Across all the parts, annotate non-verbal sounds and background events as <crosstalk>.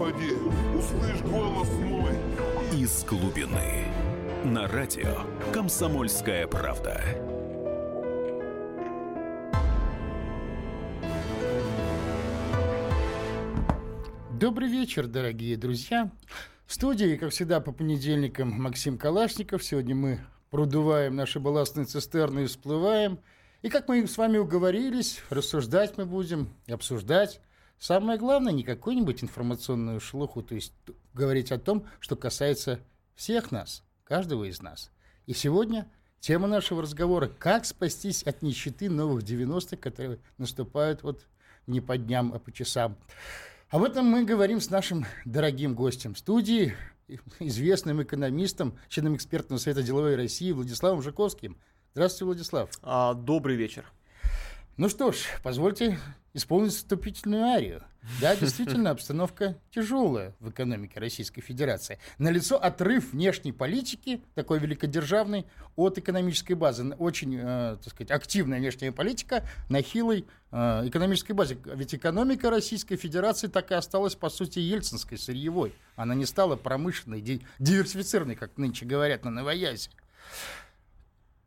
Господи, услышь голос мой. Из глубины. На радио «Комсомольская правда». Добрый вечер, дорогие друзья. В студии, как всегда, по понедельникам Максим Калашников. Сегодня мы продуваем наши балластные цистерны и всплываем. И как мы с вами уговорились, рассуждать мы будем и обсуждать. Самое главное, не какую-нибудь информационную шелуху, то есть говорить о том, что касается всех нас, каждого из нас. И сегодня тема нашего разговора – как спастись от нищеты новых 90-х, которые наступают вот не по дням, а по часам. Об этом мы говорим с нашим дорогим гостем студии, известным экономистом, членом экспертного совета деловой России Владиславом Жаковским. Здравствуйте, Владислав. А, добрый вечер. Ну что ж, позвольте исполнить вступительную арию. Да, <laughs> действительно, обстановка тяжелая в экономике Российской Федерации. Налицо отрыв внешней политики, такой великодержавной, от экономической базы. Очень, э, так сказать, активная внешняя политика на хилой э, экономической базе. Ведь экономика Российской Федерации так и осталась, по сути, ельцинской, сырьевой. Она не стала промышленной, диверсифицированной, как нынче говорят на новоязе.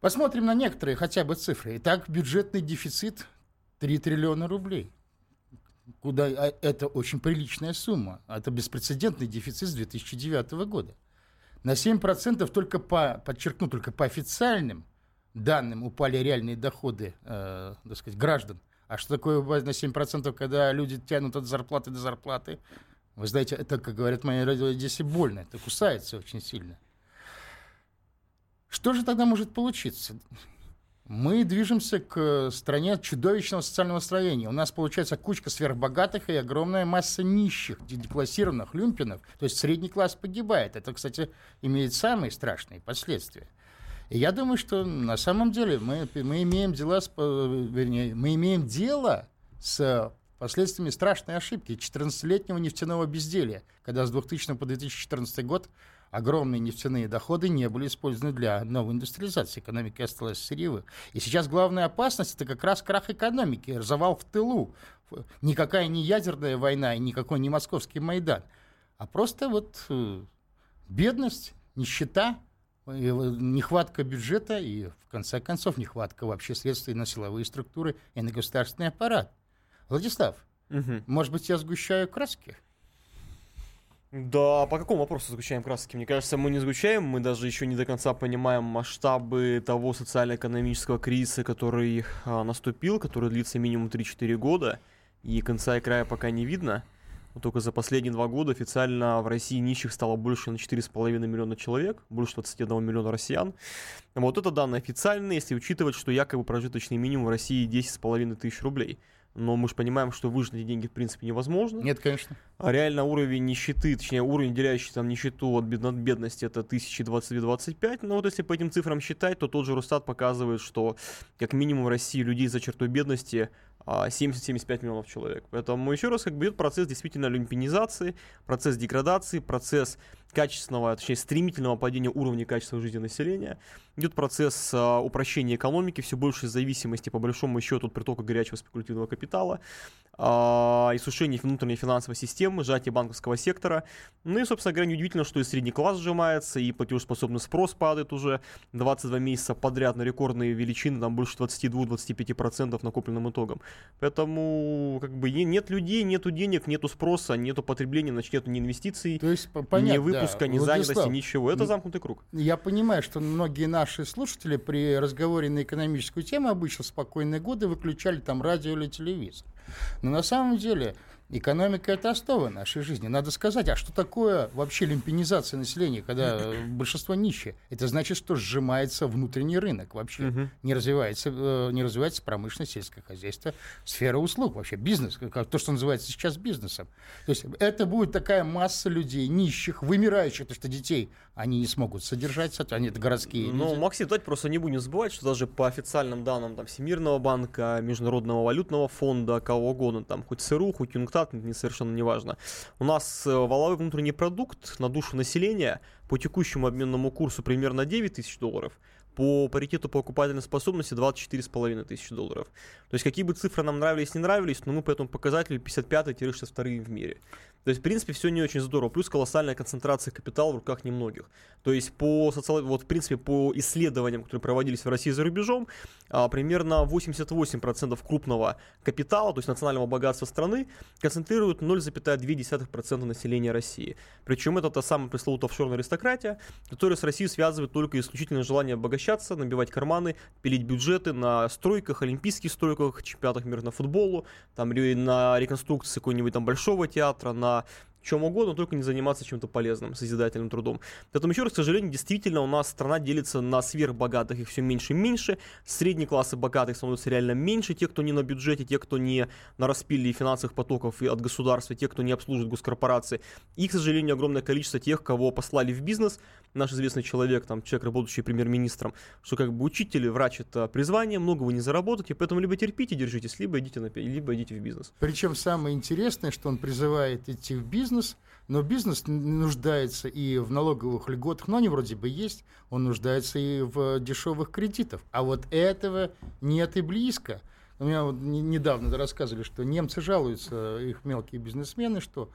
Посмотрим на некоторые хотя бы цифры. Итак, бюджетный дефицит 3 триллиона рублей. Куда, а это очень приличная сумма. Это беспрецедентный дефицит с 2009 года. На 7% только по, подчеркну, только по официальным данным упали реальные доходы э, так сказать, граждан. А что такое на 7%, когда люди тянут от зарплаты до зарплаты? Вы знаете, это, как говорят мои радио, здесь и больно, это кусается очень сильно. Что же тогда может получиться? Мы движемся к стране чудовищного социального строения. У нас получается кучка сверхбогатых и огромная масса нищих, деклассированных люмпинов. То есть средний класс погибает. Это, кстати, имеет самые страшные последствия. И я думаю, что на самом деле мы, мы имеем дела с, вернее, мы имеем дело с последствиями страшной ошибки 14-летнего нефтяного безделия, когда с 2000 по 2014 год огромные нефтяные доходы не были использованы для новой индустриализации. Экономика осталась сырьевой. И сейчас главная опасность – это как раз крах экономики, развал в тылу. Никакая не ядерная война и никакой не московский Майдан, а просто вот э, бедность, нищета, нехватка бюджета и, в конце концов, нехватка вообще средств и на силовые структуры, и на государственный аппарат. Владислав, угу. может быть, я сгущаю краски? Да, по какому вопросу сгущаем краски? Мне кажется, мы не сгущаем, мы даже еще не до конца понимаем масштабы того социально-экономического кризиса, который а, наступил, который длится минимум 3-4 года, и конца и края пока не видно. Вот только за последние два года официально в России нищих стало больше на 4,5 миллиона человек, больше 21 миллиона россиян. Вот это данные официальные, если учитывать, что якобы прожиточный минимум в России 10,5 тысяч рублей но мы же понимаем, что выжить эти деньги в принципе невозможно. Нет, конечно. А реально уровень нищеты, точнее уровень, делящий там нищету от бедности, это 1022-25. Но вот если по этим цифрам считать, то тот же Росстат показывает, что как минимум в России людей за чертой бедности 70-75 а, миллионов человек. Поэтому еще раз как бы идет процесс действительно люмпинизации, процесс деградации, процесс качественного, точнее стремительного падения уровня качества жизни населения. Идет процесс а, упрощения экономики, все большей зависимости по большому счету от притока горячего спекулятивного капитала, а, иссушение внутренней финансовой системы, сжатие банковского сектора. Ну и, собственно говоря, неудивительно, что и средний класс сжимается, и платежеспособный спрос падает уже 22 месяца подряд на рекордные величины, там больше 22-25% накопленным итогом. Поэтому как бы нет людей, нету денег, нету спроса, нету потребления, значит нету ни инвестиций, То есть, понятно, ни выпуска, да. ни Владислав, занятости, ничего. Это замкнутый круг. Я понимаю, что многие наши слушатели при разговоре на экономическую тему обычно в спокойные годы выключали там радио или телевизор. Но на самом деле Экономика – это основа нашей жизни. Надо сказать, а что такое вообще лимпинизация населения, когда большинство нищие? Это значит, что сжимается внутренний рынок вообще. Угу. Не, развивается, э, не развивается промышленность, сельское хозяйство, сфера услуг вообще, бизнес, как то, что называется сейчас бизнесом. То есть это будет такая масса людей, нищих, вымирающих, потому что детей они не смогут содержать, они это городские Ну, люди. Максим, давайте просто не будем забывать, что даже по официальным данным там, Всемирного банка, Международного валютного фонда, кого угодно, там хоть ЦРУ, хоть ЮНКТАД, штат, не совершенно неважно. У нас э, валовой внутренний продукт на душу населения по текущему обменному курсу примерно 9 тысяч долларов, по паритету покупательной способности 24,5 тысячи долларов. То есть какие бы цифры нам нравились, не нравились, но мы по этому показателю 55-62 в мире. То есть, в принципе, все не очень здорово. Плюс колоссальная концентрация капитала в руках немногих. То есть, по социал... вот, в принципе, по исследованиям, которые проводились в России за рубежом, а, примерно 88% крупного капитала, то есть национального богатства страны, концентрируют 0,2% населения России. Причем это та самая пресловутая офшорная аристократия, которая с Россией связывает только исключительно желание обогащаться, набивать карманы, пилить бюджеты на стройках, олимпийских стройках, чемпионатах мира на футболу, там, на реконструкции какого-нибудь там большого театра, на чем угодно, только не заниматься чем-то полезным, созидательным трудом. Поэтому еще раз, к сожалению, действительно у нас страна делится на сверхбогатых, их все меньше и меньше, средние классы богатых становятся реально меньше, те, кто не на бюджете, те, кто не на распиле финансовых потоков от государства, те, кто не обслуживает госкорпорации. И, к сожалению, огромное количество тех, кого послали в бизнес, наш известный человек, там, человек, работающий премьер-министром, что как бы учитель, врач это призвание, много вы не заработаете, поэтому либо терпите, держитесь, либо идите, на, либо идите в бизнес. Причем самое интересное, что он призывает идти в бизнес, но бизнес нуждается и в налоговых льготах, но они вроде бы есть, он нуждается и в дешевых кредитах. А вот этого нет и близко. У меня вот недавно рассказывали, что немцы жалуются, их мелкие бизнесмены, что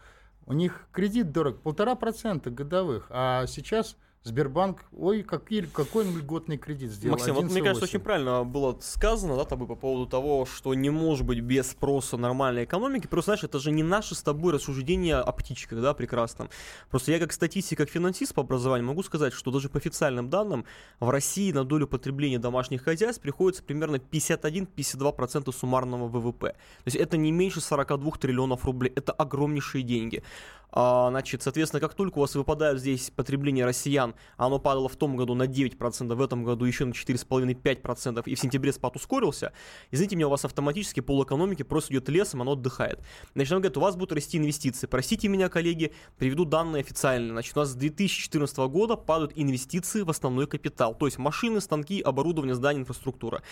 у них кредит дорог, полтора процента годовых, а сейчас Сбербанк, ой, какой, какой он льготный кредит сделал. Максим, вот мне кажется, очень правильно было сказано, да, тобой по поводу того, что не может быть без спроса нормальной экономики. Просто, знаешь, это же не наше с тобой рассуждение о птичках, да, прекрасном. Просто я как статистик, как финансист по образованию могу сказать, что даже по официальным данным в России на долю потребления домашних хозяйств приходится примерно 51-52% суммарного ВВП. То есть это не меньше 42 триллионов рублей. Это огромнейшие деньги. А, значит, соответственно, как только у вас выпадают здесь потребление россиян, оно падало в том году на 9%, в этом году еще на 4,5-5%, и в сентябре спад ускорился, извините меня, у вас автоматически пол экономики просто идет лесом, оно отдыхает. Значит, он говорит, у вас будут расти инвестиции. Простите меня, коллеги, приведу данные официальные. Значит, у нас с 2014 года падают инвестиции в основной капитал, то есть машины, станки, оборудование, здания, инфраструктура.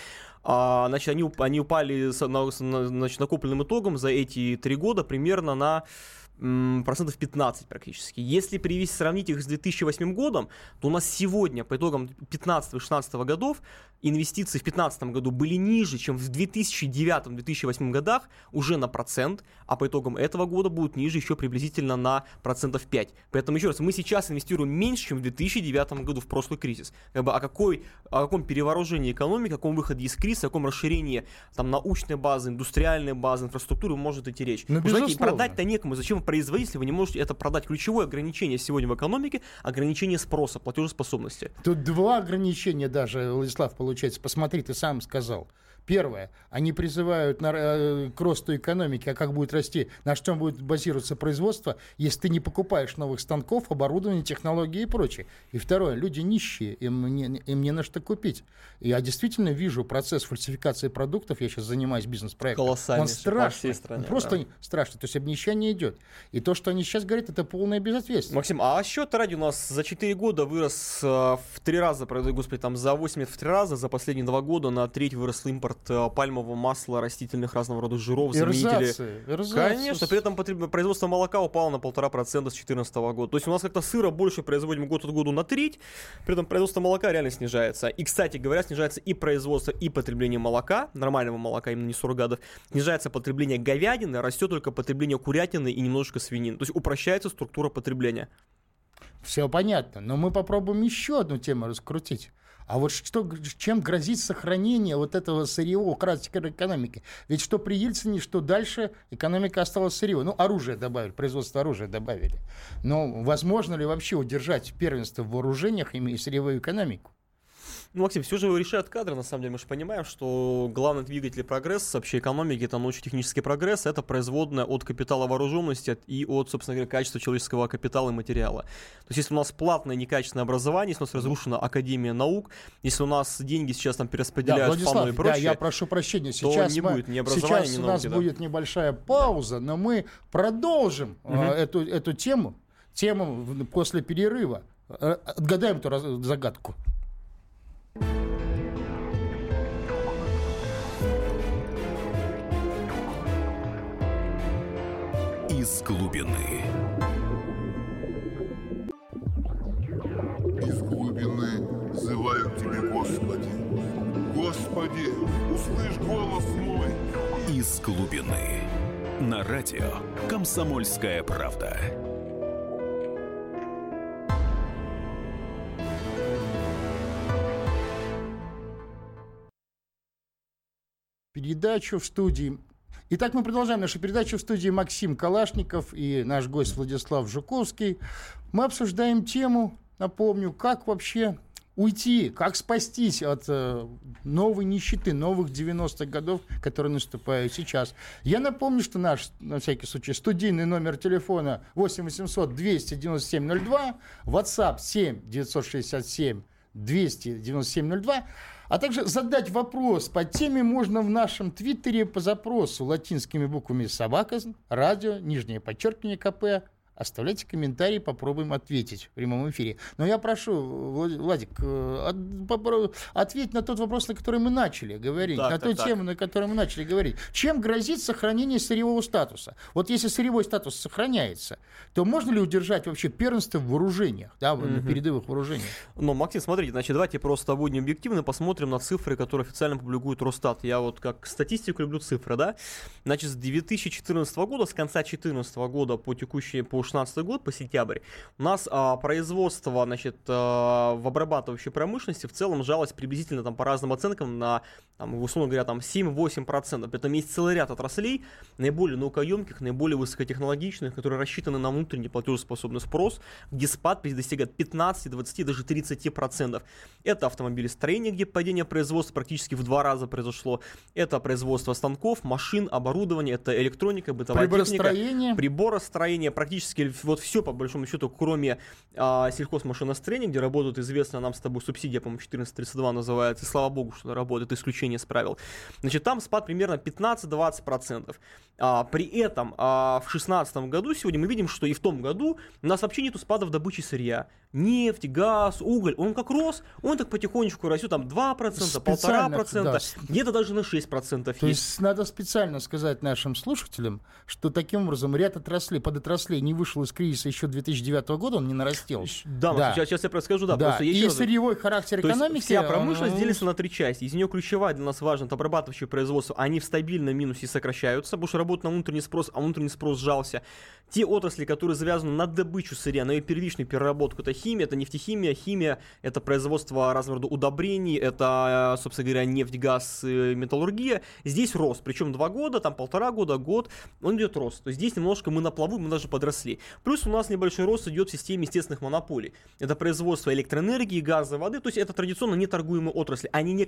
А, значит, они, они упали с, на, значит, накопленным итогом за эти три года примерно на процентов 15 практически. Если привести, сравнить их с 2008 годом, то у нас сегодня, по итогам 15-16 годов, инвестиции в 2015 году были ниже, чем в 2009-2008 годах, уже на процент, а по итогам этого года будут ниже еще приблизительно на процентов 5. Поэтому, еще раз, мы сейчас инвестируем меньше, чем в 2009 году в прошлый кризис. Как бы, о, какой, о каком перевооружении экономики, о каком выходе из кризиса, о каком расширении там, научной базы, индустриальной базы, инфраструктуры может идти речь. Ну, знаете, продать-то некому. Зачем производить, если вы не можете это продать? Ключевое ограничение сегодня в экономике – ограничение спроса, платежеспособности. Тут два ограничения даже, Владислав, получается. Посмотри, ты сам сказал. Первое, они призывают на, э, к росту экономики, а как будет расти, на чем будет базироваться производство, если ты не покупаешь новых станков, оборудования, технологии и прочее. И второе, люди нищие, им не, им не на что купить. Я действительно вижу процесс фальсификации продуктов, я сейчас занимаюсь бизнес-проектом. Колоссальный. Он страшный. Стране, Он просто да. страшный. То есть обнищание идет. И то, что они сейчас говорят, это полная безответственность. Максим, а счет ради у нас за 4 года вырос э, в 3 раза, господи, там за 8 лет в 3 раза, за последние 2 года на треть вырос импорт импорт э, пальмового масла, растительных разного рода жиров, заменители. Конечно, при этом производство молока упало на полтора процента с 2014 года. То есть у нас как-то сыра больше производим год от года на треть, при этом производство молока реально снижается. И, кстати говоря, снижается и производство, и потребление молока, нормального молока, именно не суррогатов, снижается потребление говядины, растет только потребление курятины и немножечко свинины. То есть упрощается структура потребления. Все понятно, но мы попробуем еще одну тему раскрутить. А вот что, чем грозит сохранение вот этого сырьевого характера экономики? Ведь что при Ельцине, что дальше, экономика осталась сырьевой. Ну, оружие добавили, производство оружия добавили. Но возможно ли вообще удержать первенство в вооружениях, имея сырьевую экономику? Ну, Максим, все же решают кадры, на самом деле. Мы же понимаем, что главный двигатель прогресса вообще экономики, это научно-технический прогресс, это производная от капитала вооруженности и от, собственно говоря, качества человеческого капитала и материала. То есть, если у нас платное некачественное образование, если у нас разрушена Академия наук, если у нас деньги сейчас там перераспределяют да, Владислав, в и прочее, да, я прошу прощения, сейчас, не мы, будет ни образования, сейчас ни у нас да. будет небольшая пауза, но мы продолжим угу. э, эту, эту тему, тему после перерыва. Э, отгадаем эту загадку. Из глубины. Из глубины взываю к Тебе, Господи. Господи, услышь голос мой. Из глубины. На радио «Комсомольская правда». передачу в студии. Итак, мы продолжаем нашу передачу в студии Максим Калашников и наш гость Владислав Жуковский. Мы обсуждаем тему, напомню, как вообще уйти, как спастись от э, новой нищеты, новых 90-х годов, которые наступают сейчас. Я напомню, что наш, на всякий случай, студийный номер телефона 8 800 297 02, WhatsApp 7 967 297 02, а также задать вопрос по теме можно в нашем твиттере по запросу латинскими буквами «Собака», «Радио», нижнее подчеркивание КП, Оставляйте комментарии, попробуем ответить в прямом эфире. Но я прошу, Владик, э, ответь на тот вопрос, на который мы начали говорить, так, на так, ту так. тему, на которой мы начали говорить. Чем грозит сохранение сырьевого статуса? Вот если сырьевой статус сохраняется, то можно ли удержать вообще первенство в вооружениях, да, угу. на передовых вооружениях? Ну, Максим, смотрите, значит, давайте просто будем объективны, посмотрим на цифры, которые официально публикует Росстат. Я вот как статистику люблю цифры, да? Значит, с 2014 года, с конца 2014 года по текущий, по 2016 год, по сентябрь, у нас а, производство значит, а, в обрабатывающей промышленности в целом жалось приблизительно там, по разным оценкам на, там, условно говоря, там, 7-8%. Это есть целый ряд отраслей, наиболее наукоемких, наиболее высокотехнологичных, которые рассчитаны на внутренний платежеспособный спрос, где спад достигает 15, 20, даже 30%. Это автомобилестроение, где падение производства практически в два раза произошло. Это производство станков, машин, оборудования, это электроника, бытовая техника, приборостроение, практически практически вот все, по большому счету, кроме а, сельхозмашиностроения, где работают известная нам с тобой субсидия, по-моему, 1432 называется, и слава богу, что работает, исключение с правил. Значит, там спад примерно 15-20%. А, при этом а, в 2016 году сегодня мы видим, что и в том году у нас вообще нету спада в добыче сырья. Нефть, газ, уголь, он как рос, он так потихонечку растет, там 2%, 1,5%, да. где-то даже на 6% То есть. есть надо специально сказать нашим слушателям, что таким образом ряд отраслей, подотраслей не вышел из кризиса еще 2009 года, он не нарастил. Да, да. Сейчас, сейчас я расскажу, да. да. И сырьевой характер экономики. есть вся промышленность он... делится на три части. Из нее ключевая для нас важна, это обрабатывающее производство. Они в стабильном минусе сокращаются, потому что работают на внутренний спрос, а внутренний спрос сжался. Те отрасли, которые завязаны на добычу сырья, на ее первичную переработку, это химия, это нефтехимия, химия, это производство разного рода удобрений, это, собственно говоря, нефть, газ, металлургия. Здесь рост, причем два года, там полтора года, год, он идет рост. То есть здесь немножко мы на плаву, мы даже подросли. Плюс у нас небольшой рост идет в системе естественных монополий. Это производство электроэнергии, газа, воды, то есть это традиционно неторгуемые отрасли, они не,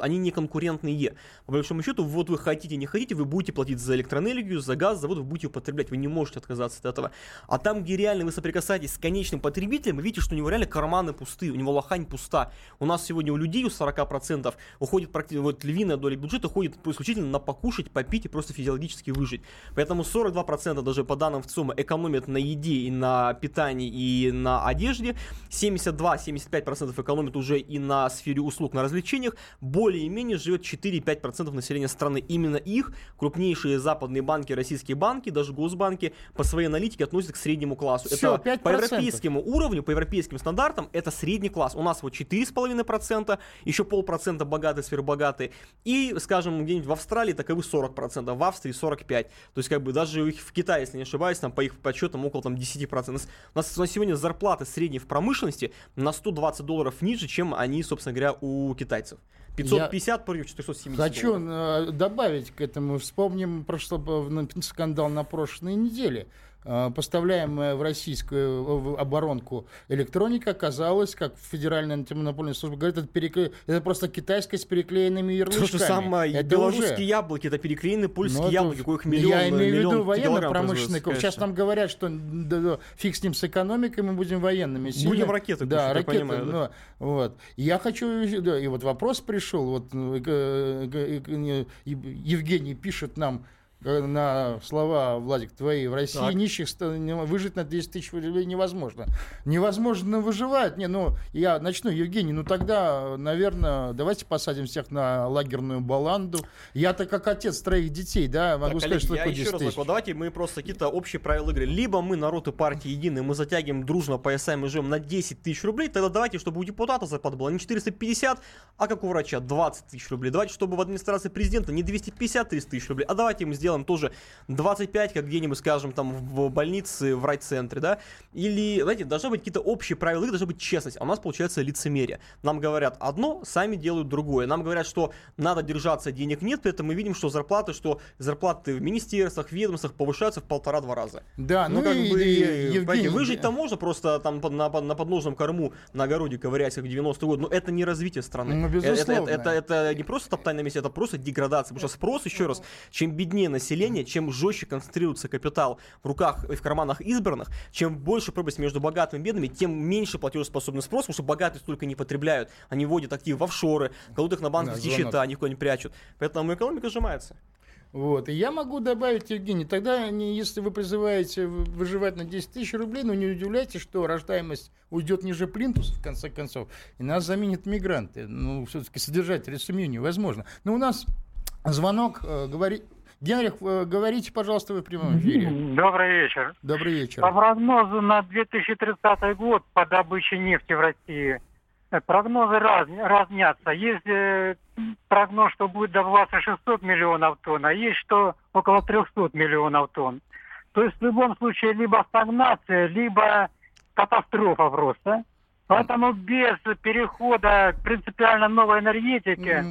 они не конкурентные. По большому счету, вот вы хотите, не хотите, вы будете платить за электроэнергию, за газ, за воду, вы будете употреблять, вы не можете отказаться от этого. А там, где реально вы соприкасаетесь с конечным потребителем, вы видите, что у него реально карманы пусты, у него лохань пуста. У нас сегодня у людей у 40% уходит практически, вот львиная доля бюджета уходит исключительно на покушать, попить и просто физиологически выжить. Поэтому 42% даже по данным в ЦИОМа экономят на еде и на питании и на одежде. 72-75% экономят уже и на сфере услуг, на развлечениях. Более-менее живет 4-5% населения страны. Именно их крупнейшие западные банки, российские банки, даже госбанки по своей аналитике относят к среднему классу. Все, это 5%. по европейскому уровню, по европейским стандартам, это средний класс. У нас вот 4,5%, еще полпроцента богатые, сверхбогатые. И, скажем, где-нибудь в Австралии таковы 40%, в Австрии 45%. То есть, как бы даже в Китае, если не ошибаюсь, там по их подсчетам около там, 10%. У нас, у нас на сегодня зарплаты средние в промышленности на 120 долларов ниже, чем они, собственно говоря, у китайцев. 550 Я против 470 Хочу долларов. добавить к этому. Вспомним прошло, скандал на прошлой неделе. Э, поставляемая в российскую оборонку электроника оказалась, как Федеральная антимонопольная служба говорит, это, перекле... это просто китайская с переклеенными ярлычками. То же самое, это белорусские уже... яблоки, это переклеенные польские ну, яблоки, коих миллион Я имею в виду военно-промышленный Сейчас нам говорят, что да, фиг с ним с экономикой, мы будем военными. Сильно... Будем ракеты Да, кушать, ракеты. Понимаю, да? Ну, вот. Я хочу, да, и вот вопрос пришел, вот э, Евгений пишет нам, Э, на слова, Владик, твои, в России так. нищих выжить на 10 тысяч рублей невозможно. Невозможно выживать. Не, ну, я начну, Евгений, ну тогда, наверное, давайте посадим всех на лагерную баланду. Я-то как отец троих детей, да, могу так, сказать, коллеги, что такое 10 тысяч. Раз, давайте мы просто какие-то общие правила игры. Либо мы, народ и партии единые, мы затягиваем дружно поясами и живем на 10 тысяч рублей, тогда давайте, чтобы у депутата зарплата была не 450, а как у врача 20 тысяч рублей. Давайте, чтобы в администрации президента не 250-300 тысяч рублей, а давайте им сделаем сделаем тоже 25, как где-нибудь, скажем, там в больнице, в райцентре, да, или, знаете, должны быть какие-то общие правила, должна быть честность, а у нас получается лицемерие. Нам говорят одно, сами делают другое. Нам говорят, что надо держаться, денег нет, при этом мы видим, что зарплаты, что зарплаты в министерствах, ведомствах повышаются в полтора-два раза. Да, ну, Ну, как и, бы, и, Евгений, выжить-то можно просто там на, на подножном корму на огороде ковырять, как в 90-е годы, но это не развитие страны. Ну, Э, это, безусловно. это, это, это не просто топтание на месте, это просто деградация. Потому что спрос, еще раз, чем беднее население, чем жестче концентрируется капитал в руках и в карманах избранных, чем больше пропасть между богатыми и бедными, тем меньше платежеспособный спрос, потому что богатые столько не потребляют. Они вводят активы в офшоры, кладут их на банковские Да, счета, они куда-нибудь прячут. Поэтому экономика сжимается. Вот. И я могу добавить, Евгений, тогда, если вы призываете вы- выживать на 10 тысяч рублей, ну не удивляйтесь, что рождаемость уйдет ниже плинтуса, в конце концов, и нас заменят мигранты. Ну, все-таки содержать семью невозможно. Но у нас звонок, э, говори... Генрих, э, говорите, пожалуйста, вы в прямом эфире. Добрый вечер. Добрый вечер. По прогнозу на 2030 год по добыче нефти в России э, прогнозы раз- разнятся. Есть э, прогноз, что будет добываться 600 миллионов тонн, а есть что около 300 миллионов тонн. То есть в любом случае либо стагнация, либо катастрофа просто. Поэтому без перехода к принципиально новой энергетике,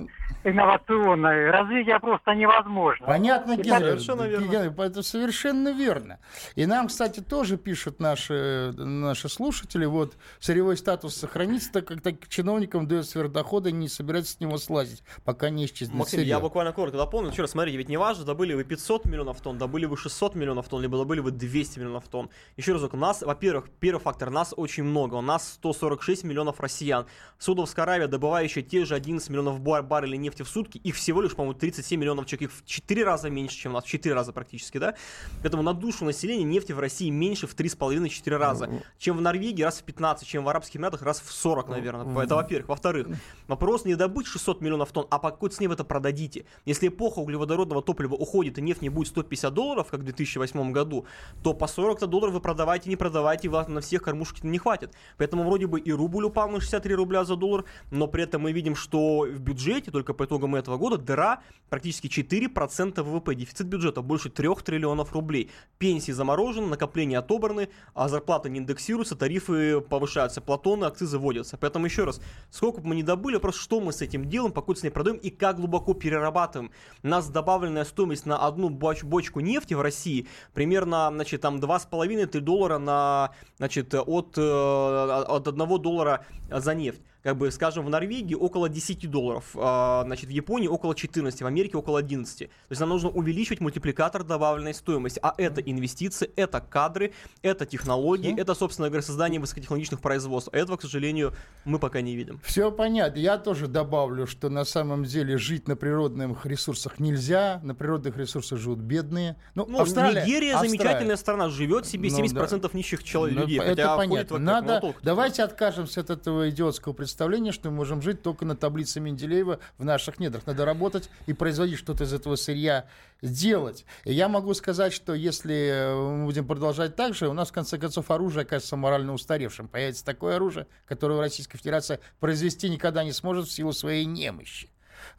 М, инновационной, развитие просто невозможно. Понятно, И Генрих. совершенно верно. Генрих, Это совершенно верно. И нам, кстати, тоже пишут наши, наши слушатели, вот, сырьевой статус сохранится, так как так, чиновникам дают сверхдоходы, не собираются с него слазить, пока не исчезнет Максим, сырье. я буквально коротко дополню. Еще раз, смотрите, ведь не важно, добыли вы 500 миллионов тонн, добыли вы 600 миллионов тонн, либо добыли вы 200 миллионов тонн. Еще разок, у нас, во-первых, первый фактор, нас очень много, у нас 146 миллионов россиян. Саудовская Аравия, добывающая те же 11 миллионов бар- баррелей нефти в сутки, их всего лишь, по-моему, 37 миллионов человек, их в 4 раза меньше, чем у нас, в 4 раза практически, да? Поэтому на душу населения нефти в России меньше в 3,5-4 раза, чем в Норвегии раз в 15, чем в Арабских Эмиратах раз в 40, наверное. Это во-первых. Во-вторых, вопрос не добыть 600 миллионов тонн, а по какой цене вы это продадите. Если эпоха углеводородного топлива уходит и нефть не будет 150 долларов, как в 2008 году, то по 40 долларов вы продавайте, не продавайте, вас на всех кормушек не хватит. Поэтому вроде бы и рубль упал на 63 рубля за доллар, но при этом мы видим, что в бюджете, только по итогам этого года, дыра практически 4% ВВП, дефицит бюджета больше 3 триллионов рублей. Пенсии заморожены, накопления отобраны, а зарплаты не индексируются, тарифы повышаются, платоны, акцизы вводятся. Поэтому еще раз, сколько бы мы ни добыли, просто что мы с этим делаем, по какой цене продаем и как глубоко перерабатываем. У нас добавленная стоимость на одну боч- бочку нефти в России примерно, значит, там 2,5-3 доллара на, значит, от, э, от 1 доллара за нефть как бы, скажем, в Норвегии около 10 долларов, а, значит, в Японии около 14, в Америке около 11. То есть нам нужно увеличивать мультипликатор добавленной стоимости. А это инвестиции, это кадры, это технологии, это, собственно говоря, создание высокотехнологичных производств. А этого, к сожалению, мы пока не видим. Все понятно. Я тоже добавлю, что на самом деле жить на природных ресурсах нельзя. На природных ресурсах живут бедные. Ну, Ну, Австралия, Нигерия Австралия. замечательная страна, живет себе Ну, 70% нищих человек, Ну, людей. это хотя понятно. как Надо, молоток. давайте откажемся от этого идиотского представления, что мы можем жить только на таблице Менделеева в наших недрах. Надо работать и производить что-то из этого сырья делать. И я могу сказать, что если э, мы будем продолжать так же, у нас в конце концов оружие окажется морально устаревшим. Появится такое оружие, которое Российская Федерация произвести никогда не сможет в силу своей немощи.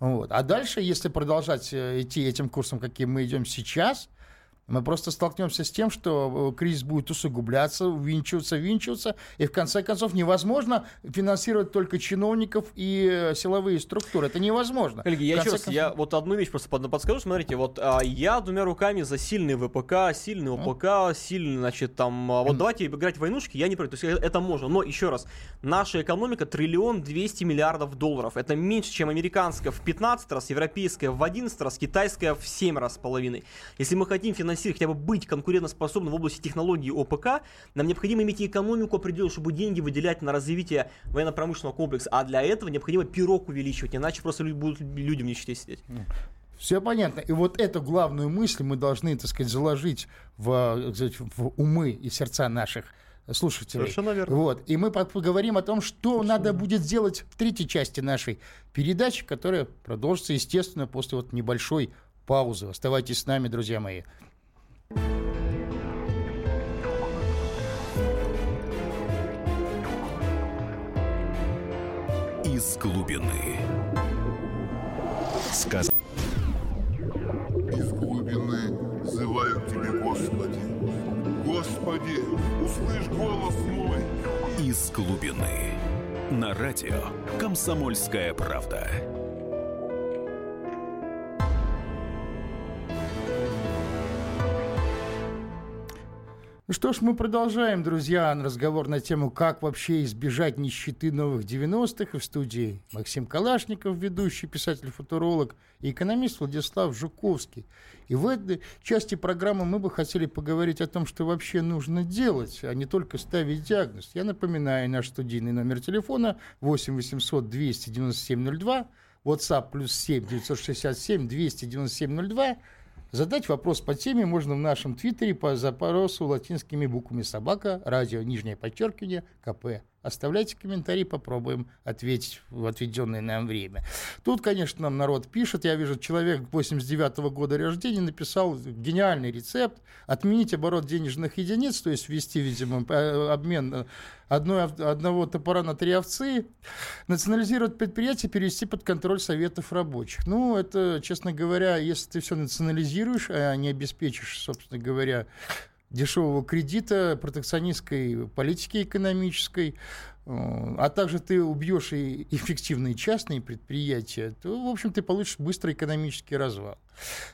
Вот. А дальше, если продолжать э, идти этим курсом, каким мы идем сейчас, мы просто столкнемся с тем, что э, кризис будет усугубляться, увинчиваться, винчиваться, и в конце концов невозможно финансировать только чиновников и э, силовые структуры. Это невозможно. Коллеги, я еще раз, концов- я вот одну вещь просто под- подскажу. Смотрите, вот а, я двумя руками за сильный ВПК, сильный ОПК, сильный, значит, там, а, вот давайте играть в войнушки, я не против, то есть э, это можно. Но еще раз, наша экономика триллион 200 миллиардов долларов. Это меньше, чем американская в 15 раз, европейская в 11 раз, китайская в 7 раз с половиной. Если мы хотим финансировать, хотя бы быть конкурентоспособным в области технологий ОПК, нам необходимо иметь экономику определенную, чтобы деньги выделять на развитие военно-промышленного комплекса. А для этого необходимо пирог увеличивать, иначе просто люди будут людям в нищете сидеть. Все понятно. И вот эту главную мысль мы должны, так сказать, заложить в, сказать, в умы и сердца наших слушателей. Совершенно верно. Вот. И мы по- поговорим о том, что надо будет сделать в третьей части нашей передачи, которая продолжится, естественно, после вот небольшой паузы. Оставайтесь с нами, друзья мои. Из глубины. Сказ... Из глубины взывают тебе, Господи. Господи, услышь голос мой. Из глубины. На радио «Комсомольская правда». Что ж, мы продолжаем, друзья, разговор на тему, как вообще избежать нищеты новых 90-х. И в студии Максим Калашников, ведущий писатель-футуролог, и экономист Владислав Жуковский. И в этой части программы мы бы хотели поговорить о том, что вообще нужно делать, а не только ставить диагноз. Я напоминаю, наш студийный номер телефона 8 800 297 02, WhatsApp плюс 7 967 297 02, Задать вопрос по теме можно в нашем твиттере по запросу латинскими буквами «Собака», радио, нижнее подчеркивание, КП. Оставляйте комментарии, попробуем ответить в отведенное нам время. Тут, конечно, нам народ пишет. Я вижу, человек 89 -го года рождения написал гениальный рецепт. Отменить оборот денежных единиц, то есть ввести, видимо, обмен одной, одного топора на три овцы, национализировать предприятие, перевести под контроль советов рабочих. Ну, это, честно говоря, если ты все национализируешь, а не обеспечишь, собственно говоря, дешевого кредита, протекционистской политики экономической, а также ты убьешь и эффективные частные предприятия, то, в общем, ты получишь быстрый экономический развал.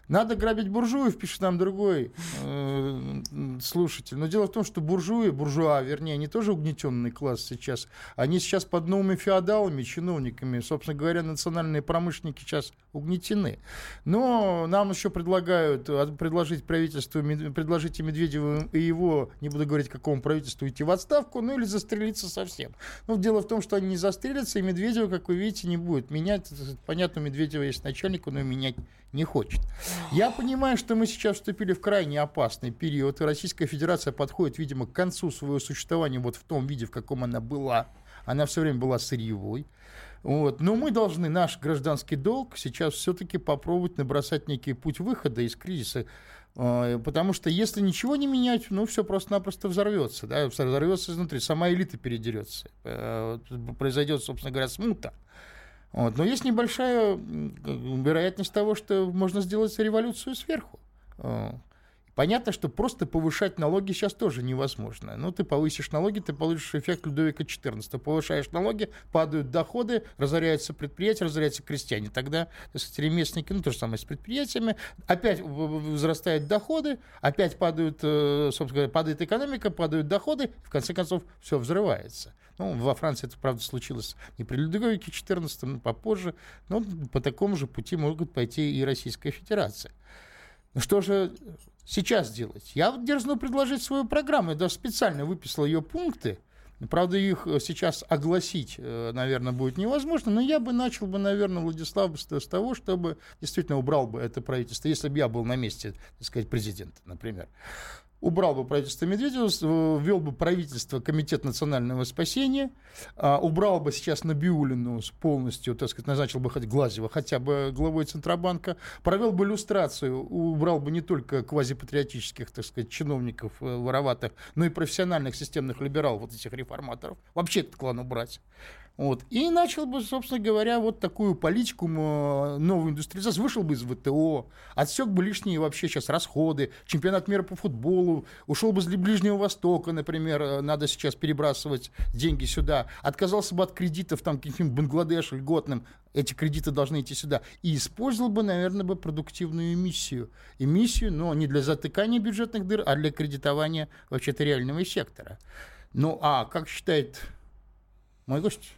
Надо грабить буржуев, пишет нам другой э, слушатель. Но дело в том, что буржуи, буржуа, вернее, они тоже угнетенный класс сейчас. Они сейчас под новыми феодалами, чиновниками. Собственно говоря, национальные промышленники сейчас угнетены. Но нам еще предлагают а, предложить правительству, предложить и Медведеву и его, не буду говорить, какому правительству, идти в отставку, ну или застрелиться совсем. Но дело в том, что они не застрелятся, и Медведева, как вы видите, не будет менять. Понятно, Медведева есть начальник, но менять не хочет. Я понимаю, что мы сейчас вступили в крайне опасный период, и Российская Федерация подходит, видимо, к концу своего существования вот в том виде, в каком она была. Она все время была сырьевой. Вот. Но мы должны, наш гражданский долг сейчас все-таки попробовать набросать некий путь выхода из кризиса. А, потому что если ничего не менять, ну, все просто-напросто взорвется. Да? Взорвется изнутри, сама элита передерется. Э, произойдет, собственно говоря, смута. Вот. Но есть небольшая вероятность того, что можно сделать революцию сверху. Понятно, что просто повышать налоги сейчас тоже невозможно. Ну, ты повысишь налоги, ты получишь эффект Людовика XIV. Повышаешь налоги, падают доходы, разоряются предприятия, разоряются крестьяне. Тогда, так ремесленники, ну, то же самое с предприятиями, опять возрастают доходы, опять падают, э, собственно говоря, падает экономика, падают доходы, в конце концов, все взрывается. Ну, во Франции это, правда, случилось не при Людовике XIV, но попозже. Но по такому же пути могут пойти и Российская Федерация. Ну что же сейчас делать? Я вот дерзну предложить свою программу. Я даже специально выписал ее пункты. Правда, их сейчас огласить, э, наверное, будет невозможно, но я бы начал бы, наверное, Владислав, с того, чтобы действительно убрал бы это правительство, если бы я был на месте, так сказать, президента, например убрал бы правительство Медведева, ввел бы правительство Комитет национального спасения, а, убрал бы сейчас Набиулину полностью, так сказать, назначил бы хоть Глазева хотя бы главой Центробанка, провел бы иллюстрацию, убрал бы не только квазипатриотических, так сказать, чиновников э, вороватых, но и профессиональных системных либералов, вот этих реформаторов. Вообще этот клан убрать. Вот. И начал бы, собственно говоря, вот такую политику новую индустриализацию. Вышел бы из ВТО, отсек бы лишние вообще сейчас расходы, чемпионат мира по футболу, ушел бы с Ближнего Востока, например, э, надо сейчас перебрасывать деньги сюда, отказался бы от кредитов там каким-нибудь Бангладеш льготным, эти кредиты должны идти сюда, и использовал бы, наверное, бы продуктивную эмиссию. Эмиссию, но не для затыкания бюджетных дыр, а для кредитования вообще-то реального сектора. Ну, а как считает мой гость?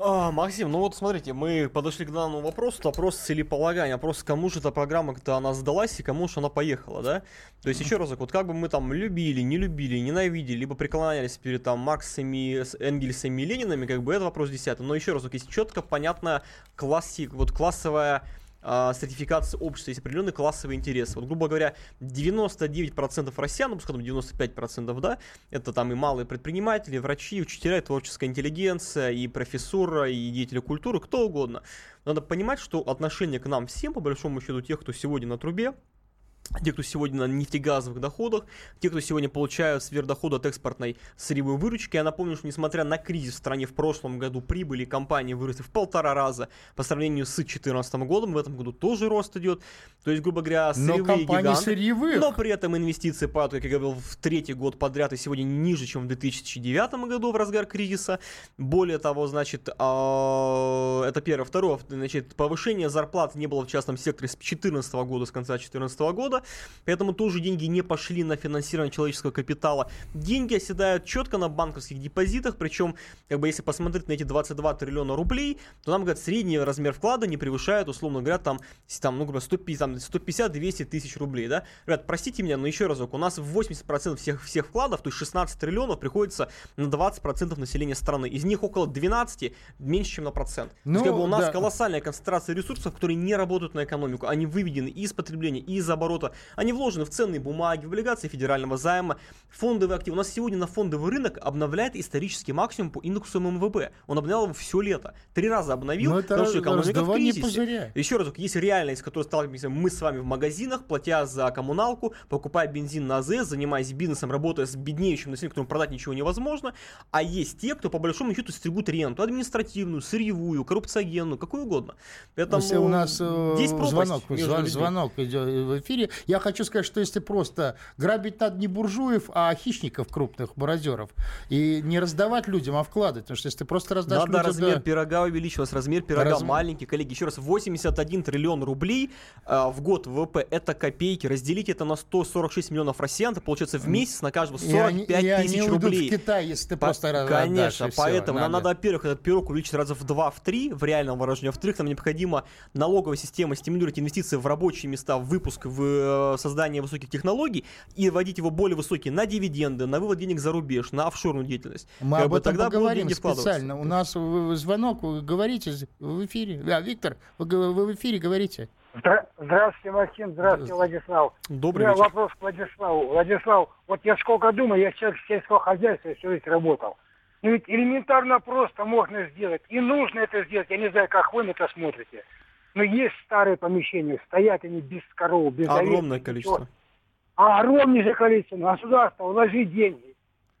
А, Максим, ну вот смотрите, мы подошли к данному вопросу, вопрос целеполагания, вопрос, кому же эта программа-то она сдалась и кому же она поехала, да? То есть, еще разок, вот как бы мы там любили, не любили, ненавидели, либо преклонялись перед там Максами, Энгельсами и Ленинами, как бы это вопрос десятый. Но еще разок, есть четко понятно классик, вот классовая э, сертификации общества, есть определенный классовый интерес. Вот, грубо говоря, 99% россиян, ну, пускай там 95%, да, это там и малые предприниматели, врачи, учителя, творческая интеллигенция, и профессура, и деятели культуры, кто угодно. Надо понимать, что отношение к нам всем, по большому счету, тех, кто сегодня на трубе, те, кто сегодня на нефтегазовых доходах, те, кто сегодня получают сверхдоход от экспортной сырьевой выручки. Я напомню, что несмотря на кризис в стране в прошлом году, прибыли компании выросли в полтора раза по сравнению с 2014 годом. В этом году тоже рост идет. То есть, грубо говоря, сырьевые но гиганты. Сырьевых. Но при этом инвестиции падают, как я говорил, в третий год подряд и сегодня ниже, чем в 2009 году в разгар кризиса. Более того, значит, а, это первое. Второе, значит, повышение зарплат не было в частном секторе с 2014 года, с конца 2014 года. Поэтому тоже деньги не пошли на финансирование человеческого капитала. Деньги оседают четко на банковских депозитах, причем, как бы, если посмотреть на эти 22 триллиона рублей, то нам, говорят, средний размер вклада не превышает, условно говоря, там, там ну, грубо 150-200 тысяч рублей, да. Ребят, простите меня, но еще разок, у нас 80% всех, всех вкладов, то есть 16 триллионов, приходится на 20% населения страны. Из них около 12 меньше, чем на процент. Ну, то есть, как бы, у нас да. колоссальная концентрация ресурсов, которые не работают на экономику. Они выведены из потребления, из оборота. Они вложены в ценные бумаги, в облигации федерального займа, фондовые активы. У нас сегодня на фондовый рынок обновляет исторический максимум по индексу МВП. Он обновлял его все лето. Три раза обновил, Но потому что экономика в кризисе. Пузыря. Еще раз, есть реальность, с которой сталкиваемся мы с вами в магазинах, платя за коммуналку, покупая бензин на АЗС, занимаясь бизнесом, работая с беднеющим населением, которому продать ничего невозможно. А есть те, кто по большому счету стригут ренту, административную, сырьевую, коррупциогенную, какую угодно. Поэтому Если у нас э, здесь звонок, звонок идет в эфире. Я хочу сказать, что если просто грабить надо не буржуев, а хищников крупных, мародеров, и не раздавать людям, а вкладывать, потому что если ты просто раздашь Надо людям... размер да, пирога увеличивать, размер пирога Раз... маленький, коллеги, еще раз, 81 триллион рублей э, в год ВВП, это копейки, разделить это на 146 миллионов россиян, это получается в месяц на каждого 45 и они, тысяч и они рублей. в Китай, если ты По- просто Конечно, отдашь, поэтому все, нам надо, во-первых, этот пирог увеличить раза в 2-3 в реальном выражении, во-вторых, нам необходимо налоговая система стимулировать инвестиции в рабочие места, в выпуск, в э, создание высоких технологий и вводить его более высокие на дивиденды, на вывод денег за рубеж, на офшорную деятельность. Мы Как об бы этом тогда поговорим специально. У нас звонок, вы говорите в эфире. Да, Виктор, вы, вы в эфире говорите. Здра- Здравствуйте, Максим. Здравствуйте, Владислав. Добрый У меня вечер. вопрос к Владиславу. Владислав, вот я сколько думаю, я человек сельского хозяйства всю жизнь работал. Ну ведь элементарно просто можно сделать. И нужно это сделать. Я не знаю, как вы на это смотрите. Но есть старые помещения, стоят они без коров, без Огромное овец, количество. ничего. А огромнейшее количество. Государство, вложи деньги.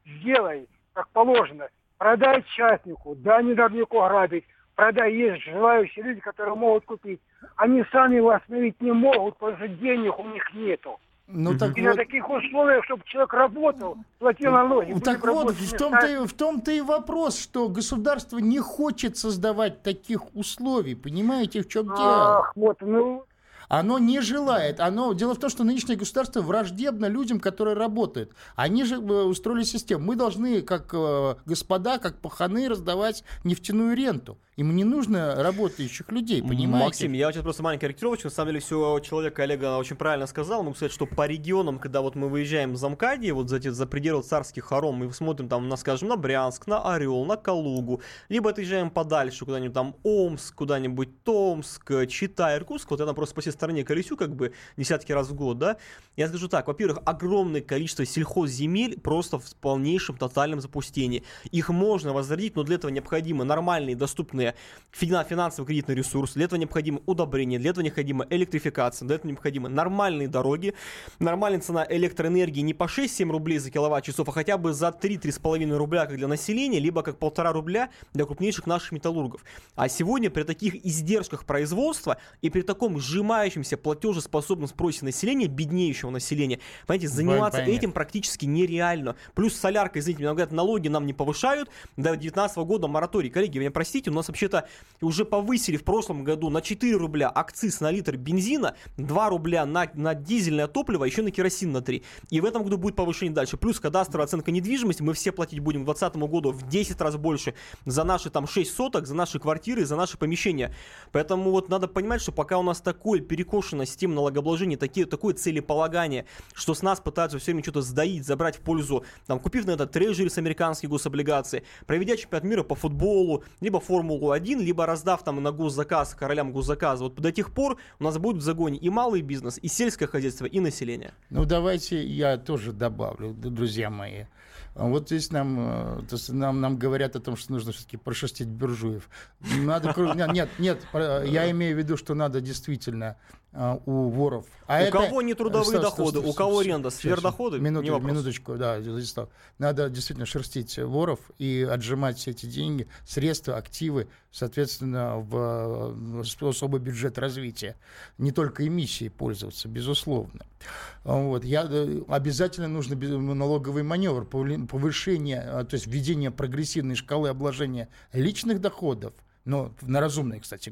Сделай, как положено. Продай частнику. Да, не никого грабить. Продай. Есть желающие люди, которые могут купить. Они сами его остановить не могут, потому что денег у них нету. Ну так И на вот, таких условиях, чтобы человек работал, платил налоги. ну, так вот, в том-то, и, в том-то и вопрос, что государство не хочет создавать таких условий. Понимаете, в чем дело? Ах, вот, ну, Оно не желает. Оно... Дело в том, что нынешнее государство враждебно людям, которые работают. Они же э, устроили систему. Мы должны, как э, господа, как паханы, раздавать нефтяную ренту. Им не нужно работающих людей, понимаете? Максим, я сейчас просто маленькая корректировочка. На самом деле, все человек, коллега очень правильно сказал. Могу сказать, что по регионам, когда вот мы выезжаем за МКАДи, вот за, за пределы царских хором, мы смотрим там, на, скажем, на Брянск, на Орел, на Калугу, либо отъезжаем подальше, куда-нибудь там Омск, куда-нибудь Томск, Чита, Иркутск. Вот я там просто по всей стране колесю как бы десятки раз в год, да. Я скажу так, во-первых, огромное количество сельхозземель просто в полнейшем тотальном запустении. Их можно возродить, но для этого необходимы нормальные, доступные фина- финансово-кредитный ресурс, для этого необходимо удобрение, для этого необходима электрификация, для этого необходимы нормальные дороги, нормальная цена электроэнергии не по 6-7 рублей за киловатт-часов, а хотя бы за 3-3,5 рубля как для населения, либо как полтора рубля для крупнейших наших металлургов. А сегодня при таких издержках производства и при таком сжимающемся платежеспособном спросе населения, беднеющего населения, понимаете, заниматься понятно. этим практически нереально. Плюс солярка, извините, мне говорят, налоги нам не повышают, до 2019 года мораторий. Коллеги, меня простите, у нас вообще-то уже повысили в прошлом году на 4 рубля акциз на литр бензина, 2 рубля на, на дизельное топливо, еще на керосин на 3. И в этом году будет повышение дальше. Плюс кадастровая оценка недвижимости, мы все платить будем к 2020 году в 10 раз больше за наши там 6 соток, за наши квартиры, за наши помещения. Поэтому вот надо понимать, что пока у нас такое перекошенная система налогообложения, такие, такое целеполагание, что с нас пытаются все время что-то сдаить, забрать в пользу, там, купив на это трежери с американских гособлигаций, проведя чемпионат мира по футболу, либо Формулу-1, либо раздав там на госзаказ, королям госзаказа. Вот до тех пор у нас будет в загоне и малый бизнес, и сельское хозяйство, и население. Ну, давайте я тоже добавлю, друзья мои. Вот здесь нам, э, то есть нам, нам говорят о том, что нужно все-таки прошерстить буржуев. Надо, нет, нет, я имею в виду, что надо действительно а, у воров. А у это- кого не трудовые стоп, доходы, стоп, у кого аренда, сверхдоходы? Минуту- Не вопрос. минуточку, да, Владислав. Надо действительно шерстить воров и отжимать все эти деньги, средства, активы, соответственно, в особый бюджет развития. Не только эмиссией пользоваться, безусловно. Вот. Я, э, обязательно нужно налоговый маневр, повышение, а, то есть введение прогрессивной шкалы обложения личных доходов, но на разумные, кстати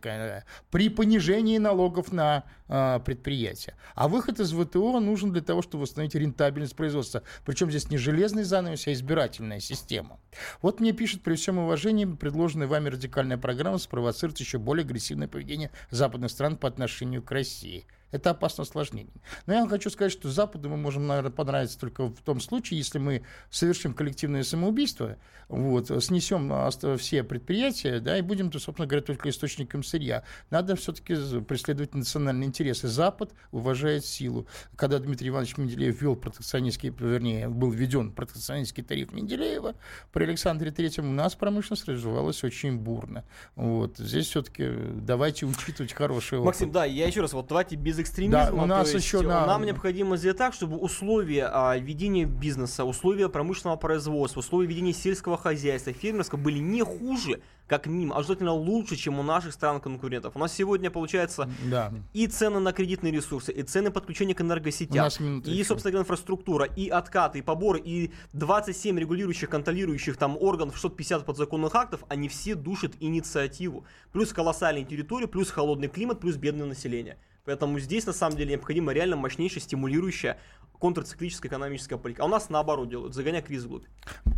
при понижении налогов на а, предприятия. А выход из ВТО нужен для того, чтобы восстановить рентабельность производства. Причем здесь не железный занавес, а избирательная система. Вот мне пишет, при всем уважении, предложенная вами радикальная программа спровоцирует еще более агрессивное поведение западных стран по отношению к России. Это опасно осложнение. Но я вам хочу сказать, что Западу мы можем, наверное, понравиться только в том случае, если мы совершим коллективное самоубийство, вот, снесем все предприятия, да, и будем, то, собственно говоря, только источником сырья. Надо все-таки преследовать национальные интересы. Запад уважает силу. Когда Дмитрий Иванович Менделеев ввел протекционистский, вернее, был введен протекционистский тариф Менделеева, при Александре Третьем у нас промышленность развивалась очень бурно. Вот. Здесь все-таки давайте учитывать хороший опыт. Максим, да, я еще раз, вот давайте без экстремизма. Да, у нас есть еще на- Нам необходимо сделать так, чтобы условия а, ведения бизнеса, условия промышленного производства, условия ведения сельского хозяйства, фермерского были не хуже, как минимум, а желательно лучше, чем у наших стран-конкурентов. У нас сегодня получается Да. и цены на кредитные ресурсы, и цены подключения к энергосетям, и, еще. собственно говоря, инфраструктура, и откаты, и поборы, и 27 регулирующих, контролирующих там органов, 650 подзаконных актов, они все душат инициативу. Плюс колоссальные территории, плюс холодный климат, плюс бедное население. Поэтому здесь, на самом деле, необходима реально мощнейшая стимулирующая контрциклическая экономическая политика. А у нас наоборот делают, загоняя кризис вглубь.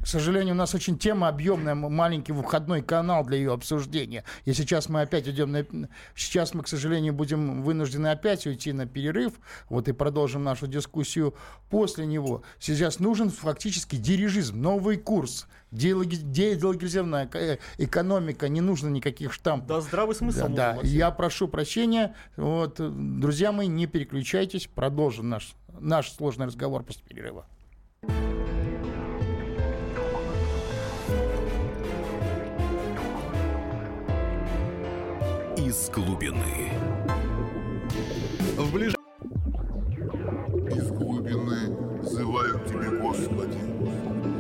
К сожалению, у нас очень тема объемная, маленький входной канал для ее обсуждения. И сейчас мы опять идем на... Сейчас мы, к сожалению, будем вынуждены опять уйти на перерыв, вот и продолжим нашу дискуссию после него. Сейчас нужен фактически дирижизм, новый курс, деидеологизированная эко- экономика, не нужно никаких штампов. Да, здравый смысл Да, нужен, да. Максим. я прошу прощения. Вот, э, друзья мои, не переключайтесь, продолжим наш, наш сложный разговор после перерыва. Из глубины. В ближ... Из глубины взывают тебе, Господи.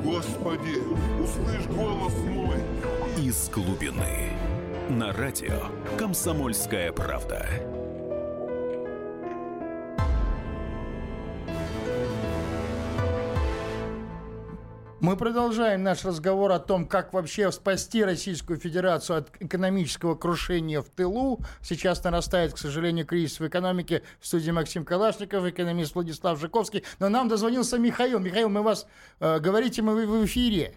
Господи, услышь голос мой. Из глубины. На радио «Комсомольская правда». Мы продолжаем наш разговор о том, как вообще спасти Российскую Федерацию от экономического крушения в тылу. Сейчас нарастает, к сожалению, кризис в экономике. В студии Максим Калашников, экономист Владислав Жиковский. Но нам дозвонился Михаил. Михаил, мы вас э, говорите, мы в эфире.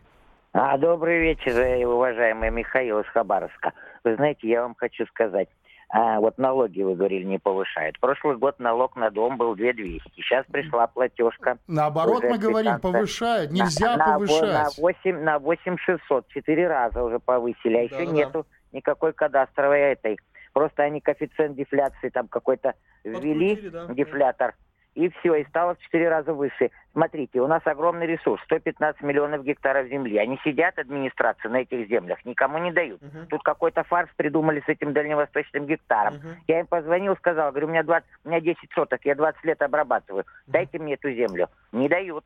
А, добрый вечер, уважаемый Михаил из Хабаровска. Вы знаете, я вам хочу сказать, а, вот налоги, вы говорили, не повышают. Прошлый год налог на дом был 2200. Сейчас пришла платежка. Наоборот, мы говорим, 15. повышают. Нельзя на, на, повышать. На 8, на 8600. Четыре раза уже повысили. А еще Да-да-да. нету никакой кадастровой этой. Просто они коэффициент дефляции там какой-то ввели, Подкрутили, да. дефлятор. И все, и стало в четыре раза выше. Смотрите, у нас огромный ресурс, 115 миллионов гектаров земли. Они сидят, администрация, на этих землях, никому не дают. Мгм. Тут какой-то фарс придумали с этим дальневосточным гектаром. Мгм. Я им позвонил, сказал, говорю, у меня, 20, у меня 10 соток, я 20 лет обрабатываю. Дайте мне эту землю. Не дают.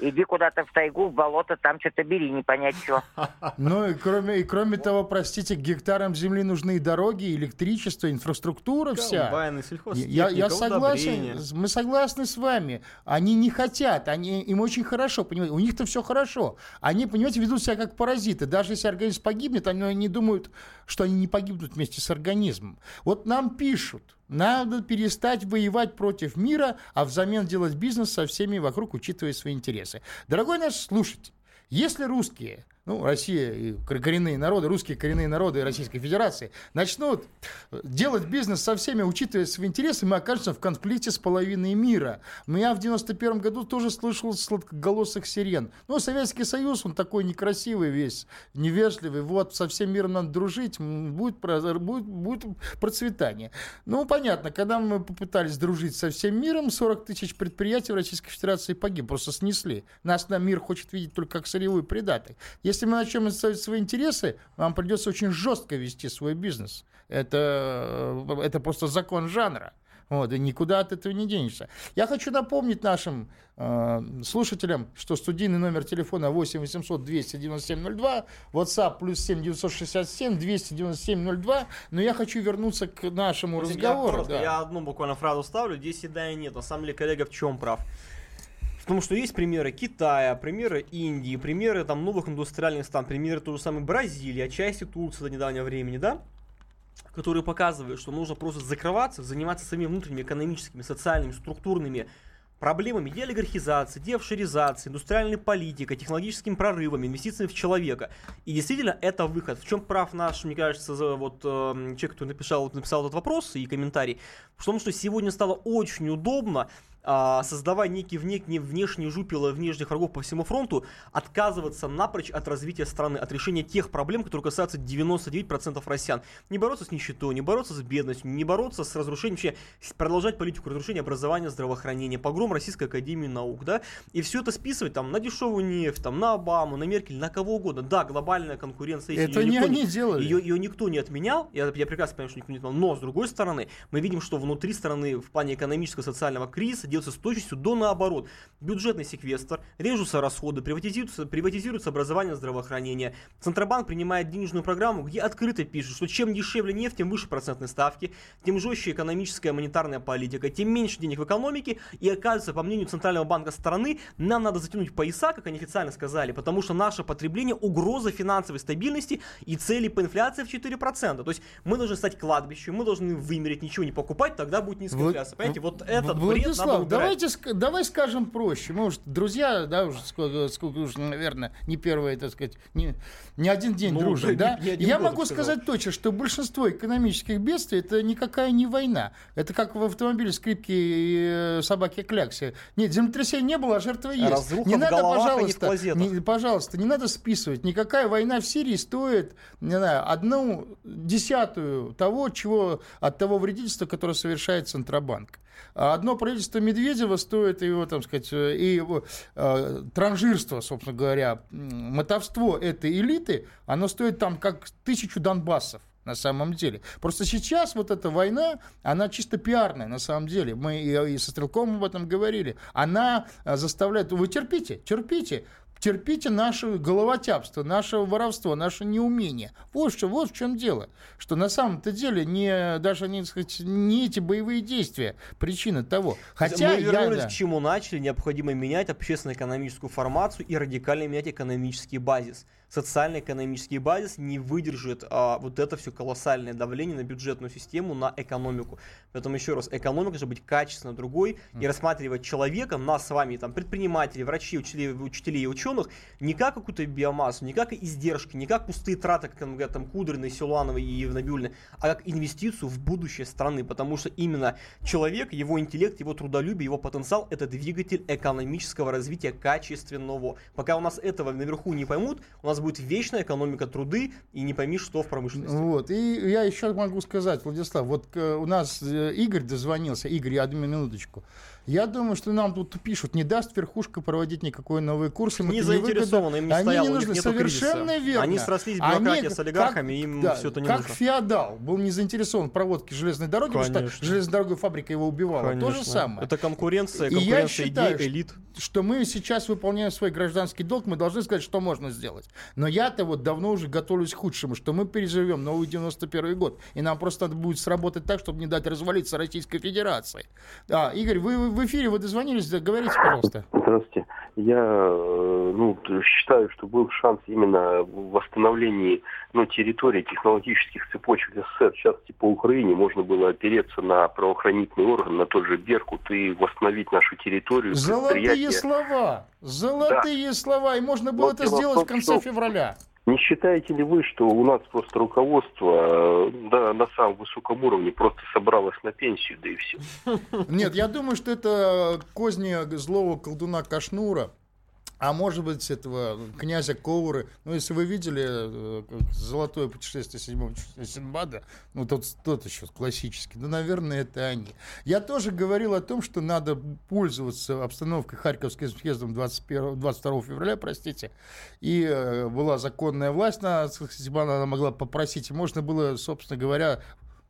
Иди куда-то в тайгу, в болото, там что-то бери, не понять что. <laughs> Ну и кроме, и кроме того, простите, к гектарам земли нужны и дороги, и электричество, инфраструктура вся. Комбайны, Я, сельхозтехника, я согласен, удобрения. мы согласны с вами. Они не хотят, они, им очень хорошо, понимаете, у них-то все хорошо. Они, понимаете, ведут себя как паразиты. Даже если организм погибнет, они не думают, что они не погибнут вместе с организмом. Вот нам пишут, надо перестать воевать против мира, а взамен делать бизнес со всеми вокруг, учитывая свои интересы. Дорогой наш слушатель, если русские, ну, Россия и кор- коренные народы, русские коренные народы Российской Федерации начнут делать бизнес со всеми, учитывая свои интересы, мы окажемся в конфликте с половиной мира. Я в 91 году тоже слышал сладкоголосых сирен. Ну, Советский Союз, он такой некрасивый весь, невежливый. Вот, со всем миром надо дружить, будет, будет, будет процветание. Ну, понятно, когда мы попытались дружить со всем миром, 40 тысяч предприятий в Российской Федерации погиб, просто снесли. Нас на мир хочет видеть только как сырьевой придаток. Если мы начнем отстаивать свои интересы, нам придется очень жестко вести свой бизнес. Это, э, это просто закон жанра. Вот, и никуда от этого не денешься. Я хочу напомнить нашим э, слушателям, что студийный номер телефона 8 800 297 02, WhatsApp плюс 7 967 297 02, но я хочу вернуться к нашему Я разговору. коротко, да. Я одну буквально фразу ставлю, здесь и да, и нет. На самом деле, коллега в чем прав? Потому что есть примеры Китая, примеры Индии, примеры там новых индустриальных стран, примеры той же самой Бразилии, отчасти Турции до недавнего времени, да? которые показывают, что нужно просто закрываться, заниматься своими внутренними экономическими, социальными, структурными проблемами деолигархизации, деофшоризации, индустриальной политикой, технологическими прорывами, инвестициями в человека. И действительно, это выход. В чем прав наш, мне кажется, вот э, человек, который написал, написал этот вопрос и комментарий, в том, что сегодня стало очень удобно создавая некий вне, не внешний жупел и внешних врагов по всему фронту, отказываться напрочь от развития страны, от решения тех проблем, которые касаются 99% россиян. Не бороться с нищетой, не бороться с бедностью, не бороться с разрушением, вообще продолжать политику разрушения образования, здравоохранения, погром Российской Академии Наук, да, и все это списывать там на дешевую нефть, там на Обаму, на Меркель, на кого угодно. Да, глобальная конкуренция Это не они делали. Ее, ее никто не отменял, я, я прекрасно понимаю, что никто не отменял, но с другой стороны, мы видим, что внутри страны в плане экономического социального кризиса делается с точностью до наоборот. Бюджетный секвестр, режутся расходы, приватизируется, приватизируется образование, здравоохранение. Центробанк принимает денежную программу, где открыто пишет, что чем дешевле нефть, тем выше процентные ставки, тем жестче экономическая монетарная политика, тем меньше денег в экономике, и оказывается, по мнению Центрального банка страны, нам надо затянуть пояса, как они официально сказали, потому что наше потребление угроза финансовой стабильности и цели по инфляции в 4%. То есть мы должны стать кладбищем, мы должны вымереть, ничего не покупать, тогда будет низкая Влад- инфляция. Понимаете, вот В- этот бред Владислав, надо убирать. Давайте, ск- давай скажем проще. Мы уж друзья, да, уже сколько, сколько уже, наверное, не первые, так сказать, не, не один день Ну, дружим, не- да? не один Я могу сказал. сказать точно, что большинство экономических бедствий это никакая не война. Это как в автомобиле скрипки и э, собаки кляксе. Нет, землетрясения не было, а жертвы есть. Разруха не надо, а не пожалуйста, не- пожалуйста, не надо списывать. Никакая война в Сирии стоит, не знаю, одну десятую того, чего от того вредительства, которое совершает Центробанк. А Одно правительство Медведева стоит его, там сказать, э, и его э, транжирство, собственно говоря, мотовство этой элиты, оно стоит там как тысячу Донбассов на самом деле. Просто сейчас вот эта война, она чисто пиарная на самом деле. Мы и, и со Стрелковым об этом говорили. Она э, заставляет... Вы терпите, терпите. Терпите наше головотяпство, наше воровство, наше неумение. Вот, что, вот в чем дело. Что на самом-то деле не, даже не, сказать, не эти боевые действия причина того. Хотя мы я, вернулись да. к чему начали, необходимо менять общественно-экономическую формацию и радикально менять экономический базис. Социально-экономический базис не выдержит а, вот это все колоссальное давление на бюджетную систему, на экономику. Поэтому еще раз, экономика должна быть качественно другой и рассматривать человека, нас с вами, там, предпринимателей, врачей, учителей, учителей и ученых, не как какую-то биомассу, не как издержки, не как пустые траты, как там говорят там Кудрины, Силуановой и Набиулины, а как инвестицию в будущее страны, потому что именно человек, его интеллект, его трудолюбие, его потенциал – это двигатель экономического развития качественного. Пока у нас этого наверху не поймут, у нас будет вечная экономика труды и не пойми, что в промышленности. Вот. И я еще могу сказать, Владислав, вот э, у нас э, Игорь дозвонился. Игорь, я одну минуточку. Я думаю, что нам тут пишут, не даст верхушка проводить никакой новый курс. им Не заинтересованы, им не Они стояло, не нужны. Совершенно кризиса. верно. Они срослись в бюрократии Они с олигархами, им да, всё это не как нужно. феодал был не заинтересован в проводке железной дороги, потому что Конечно. железнодорожная фабрика его убивала. То же Конечно. самое. Это конкуренция, И я конкуренция считаю, идей, элит. что мы сейчас выполняем свой гражданский долг, мы должны сказать, что можно сделать. Но я-то вот давно уже готовлюсь к худшему, что мы переживем новый 91 год, и нам просто надо будет сработать так, чтобы не дать развалиться Российской Федерации. Да, Игорь, вы вы в эфире, вы дозвонились, да, говорите, пожалуйста. Здравствуйте. Я э, ну, считаю, что был шанс именно в восстановлении ну, территории технологических цепочек СССР, частности по Украине, можно было опереться на правоохранительный орган, на тот же Беркут и восстановить нашу территорию. Золотые слова, золотые слова, и можно было Но это сделать в конце что- февраля. Не считаете ли вы, что у нас просто руководство э, да, на самом высоком уровне просто собралось на пенсию, да и все? Нет, я думаю, что это козни злого колдуна Кашнура. А может быть, этого князя Коуры. Ну, если вы видели э, как золотое путешествие седьмого Синбада, ну, тот, тот еще классический, ну, наверное, это они. Я тоже говорил о том, что надо пользоваться обстановкой Харьковским съездом 21, 22 февраля, простите, и э, была законная власть, на, Сибана, она могла попросить, можно было, собственно говоря,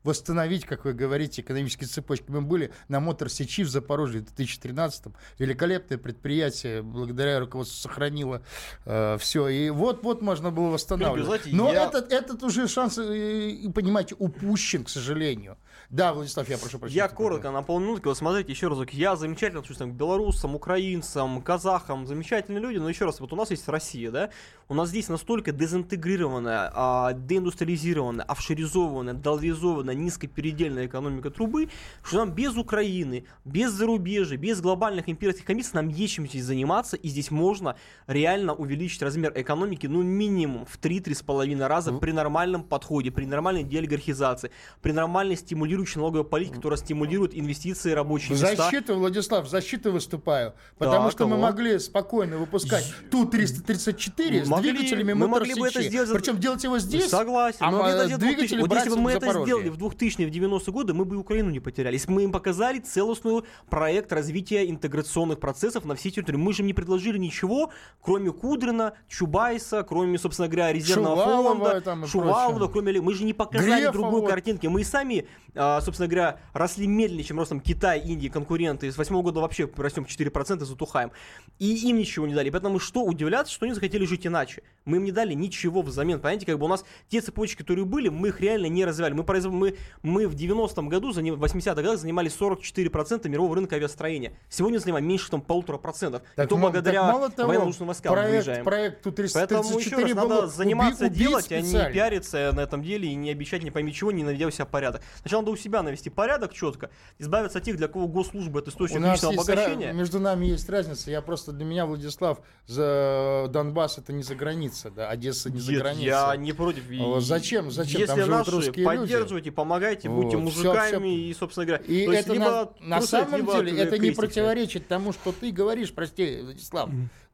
восстановить, как вы говорите, экономические цепочки. Мы были на Мотор Сечи в Запорожье в 2013-м. Великолепное предприятие, благодаря руководству сохранило э, все. И вот-вот можно было восстанавливать. Но я- этот, этот уже шанс, э, понимаете, упущен, к сожалению. Да, Владислав, я прошу прощения. Я коротко, на полминутки, вот смотрите, еще разок, я замечательно отношусь там, к белорусам, украинцам, казахам, замечательные люди, но еще раз, вот у нас есть Россия, да, у нас здесь настолько дезинтегрированная, а, деиндустриализированная, офшоризованная, долларизованная, низкопередельная экономика трубы, что нам без Украины, без зарубежья, без глобальных имперских комиссий нам есть чем здесь заниматься, и здесь можно реально увеличить размер экономики, ну, минимум в 3-3,5 раза при нормальном подходе, при нормальной деолигархизации, при нормальной стимулирующей налоговой политике, которая стимулирует инвестиции, рабочие В места. защиту, Владислав, в защиту выступаю. Потому Да, что мы кого? могли спокойно выпускать Ту-334 с двигателями мы могли бы это сделать Причем делать его здесь, Согласен. а но м- это сделать в двигатели 2000 вот если бы мы это сделали в 2000-е, в 90-е годы, мы бы и Украину не потеряли. Если бы мы им показали целостную проект развития интеграционных процессов на всей территории. Мы же им не предложили ничего, кроме Кудрина, Чубайса, кроме, собственно говоря, резервного Шувалова фонда, Шувалова, кроме... Мы же не показали Грефа другую вот. картинки. Мы и сами, а, собственно говоря, росли медленнее, чем ростом Китай, Индии, конкуренты. С восьмого года вообще растем 4%, затухаем. И им ничего не дали. Поэтому что удивляться, что они захотели жить иначе. Мы им не дали ничего взамен. Понимаете, как бы у нас те цепочки, которые были, мы их реально не развивали. Мы, произв- мы, мы в 90-м году, в 80-х годах занимали 44% мирового рынка авиастроения. Сегодня занимаем меньше там полутора процентов. И то благодаря так военно-воздушным войскам проект, выезжаем. проект Ту-334 Поэтому еще раз надо заниматься уби- убить делать, а не пиариться на этом деле и не обещать не пойми чего, не наведя у себя порядок. Сначала надо себя навести порядок четко, избавиться от тех, для кого госслужба это источник личного есть обогащения. между нами есть разница. Я просто для меня Владислав за Донбасс это не за граница, да, Одесса не за Нет, граница. я не против. Зачем? Зачем? Там Если живут наши, русские люди. поддерживайте, помогайте, Вот, будьте мужиками всё. и, собственно говоря, И то есть это либо на, на трусать, самом деле это не крестик. противоречит тому, что ты говоришь, прости, Владислав.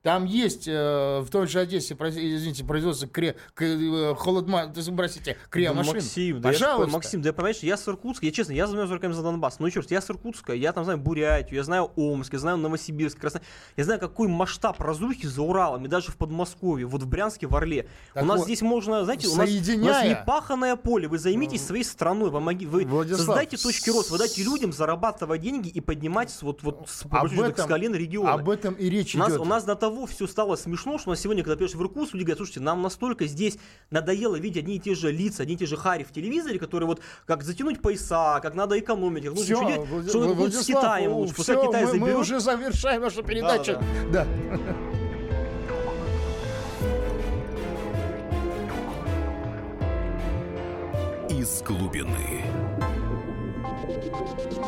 Там есть э, в той же Одессе, извините, производство кре, к- э, холодма, простите, Да, криомашин. Максим, да я Пожалуйста. понимаю, Максим, да я понимаешь, я с Иркутска, я честно, я занимаюсь руками за Донбасс, ну черт, я с Иркутска, я там знаю Бурятию, я знаю Омск, я знаю Новосибирск, Краснодар, я знаю какой масштаб разрухи за Уралом, и даже в Подмосковье, вот в Брянске, в Орле. Так у нас вот, здесь можно, знаете, у нас, у нас соединяя- не паханное поле, вы займитесь своей страной, помоги, вы Владислав, создайте точки роста, вы дайте людям зарабатывать деньги и поднимать вот, вот с, Об этом- с колен региона. Об этом и речь У нас, идет. у нас до того все стало смешно, что у нас сегодня, когда приезжаешь в Иркутск, люди говорят, слушайте, нам настолько здесь надоело видеть одни и те же лица, одни и те же хари в телевизоре, которые вот как затянуть пояса, как надо экономить, как нужно что делать, Влад- что вот с Владислав, Китаем лучше, всё, Китай мы, мы уже завершаем нашу передачу. Да. Из глубины.